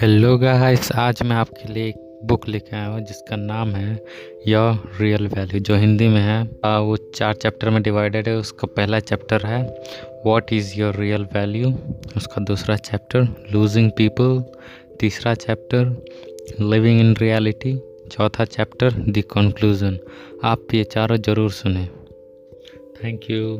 Hello guys आज मैं आपके लिए एक बुक लेके आया हूँ जिसका नाम है योर रियल वैल्यू जो हिंदी में है। आ, वो चार चैप्टर में डिवाइडेड है उसका पहला चैप्टर है what is your real value उसका दूसरा चैप्टर लूजिंग पीपल तीसरा चैप्टर लिविंग इन रियलिटी चौथा चैप्टर द कंक्लूजन आप ये चारों ज़रूर सुने। Thank you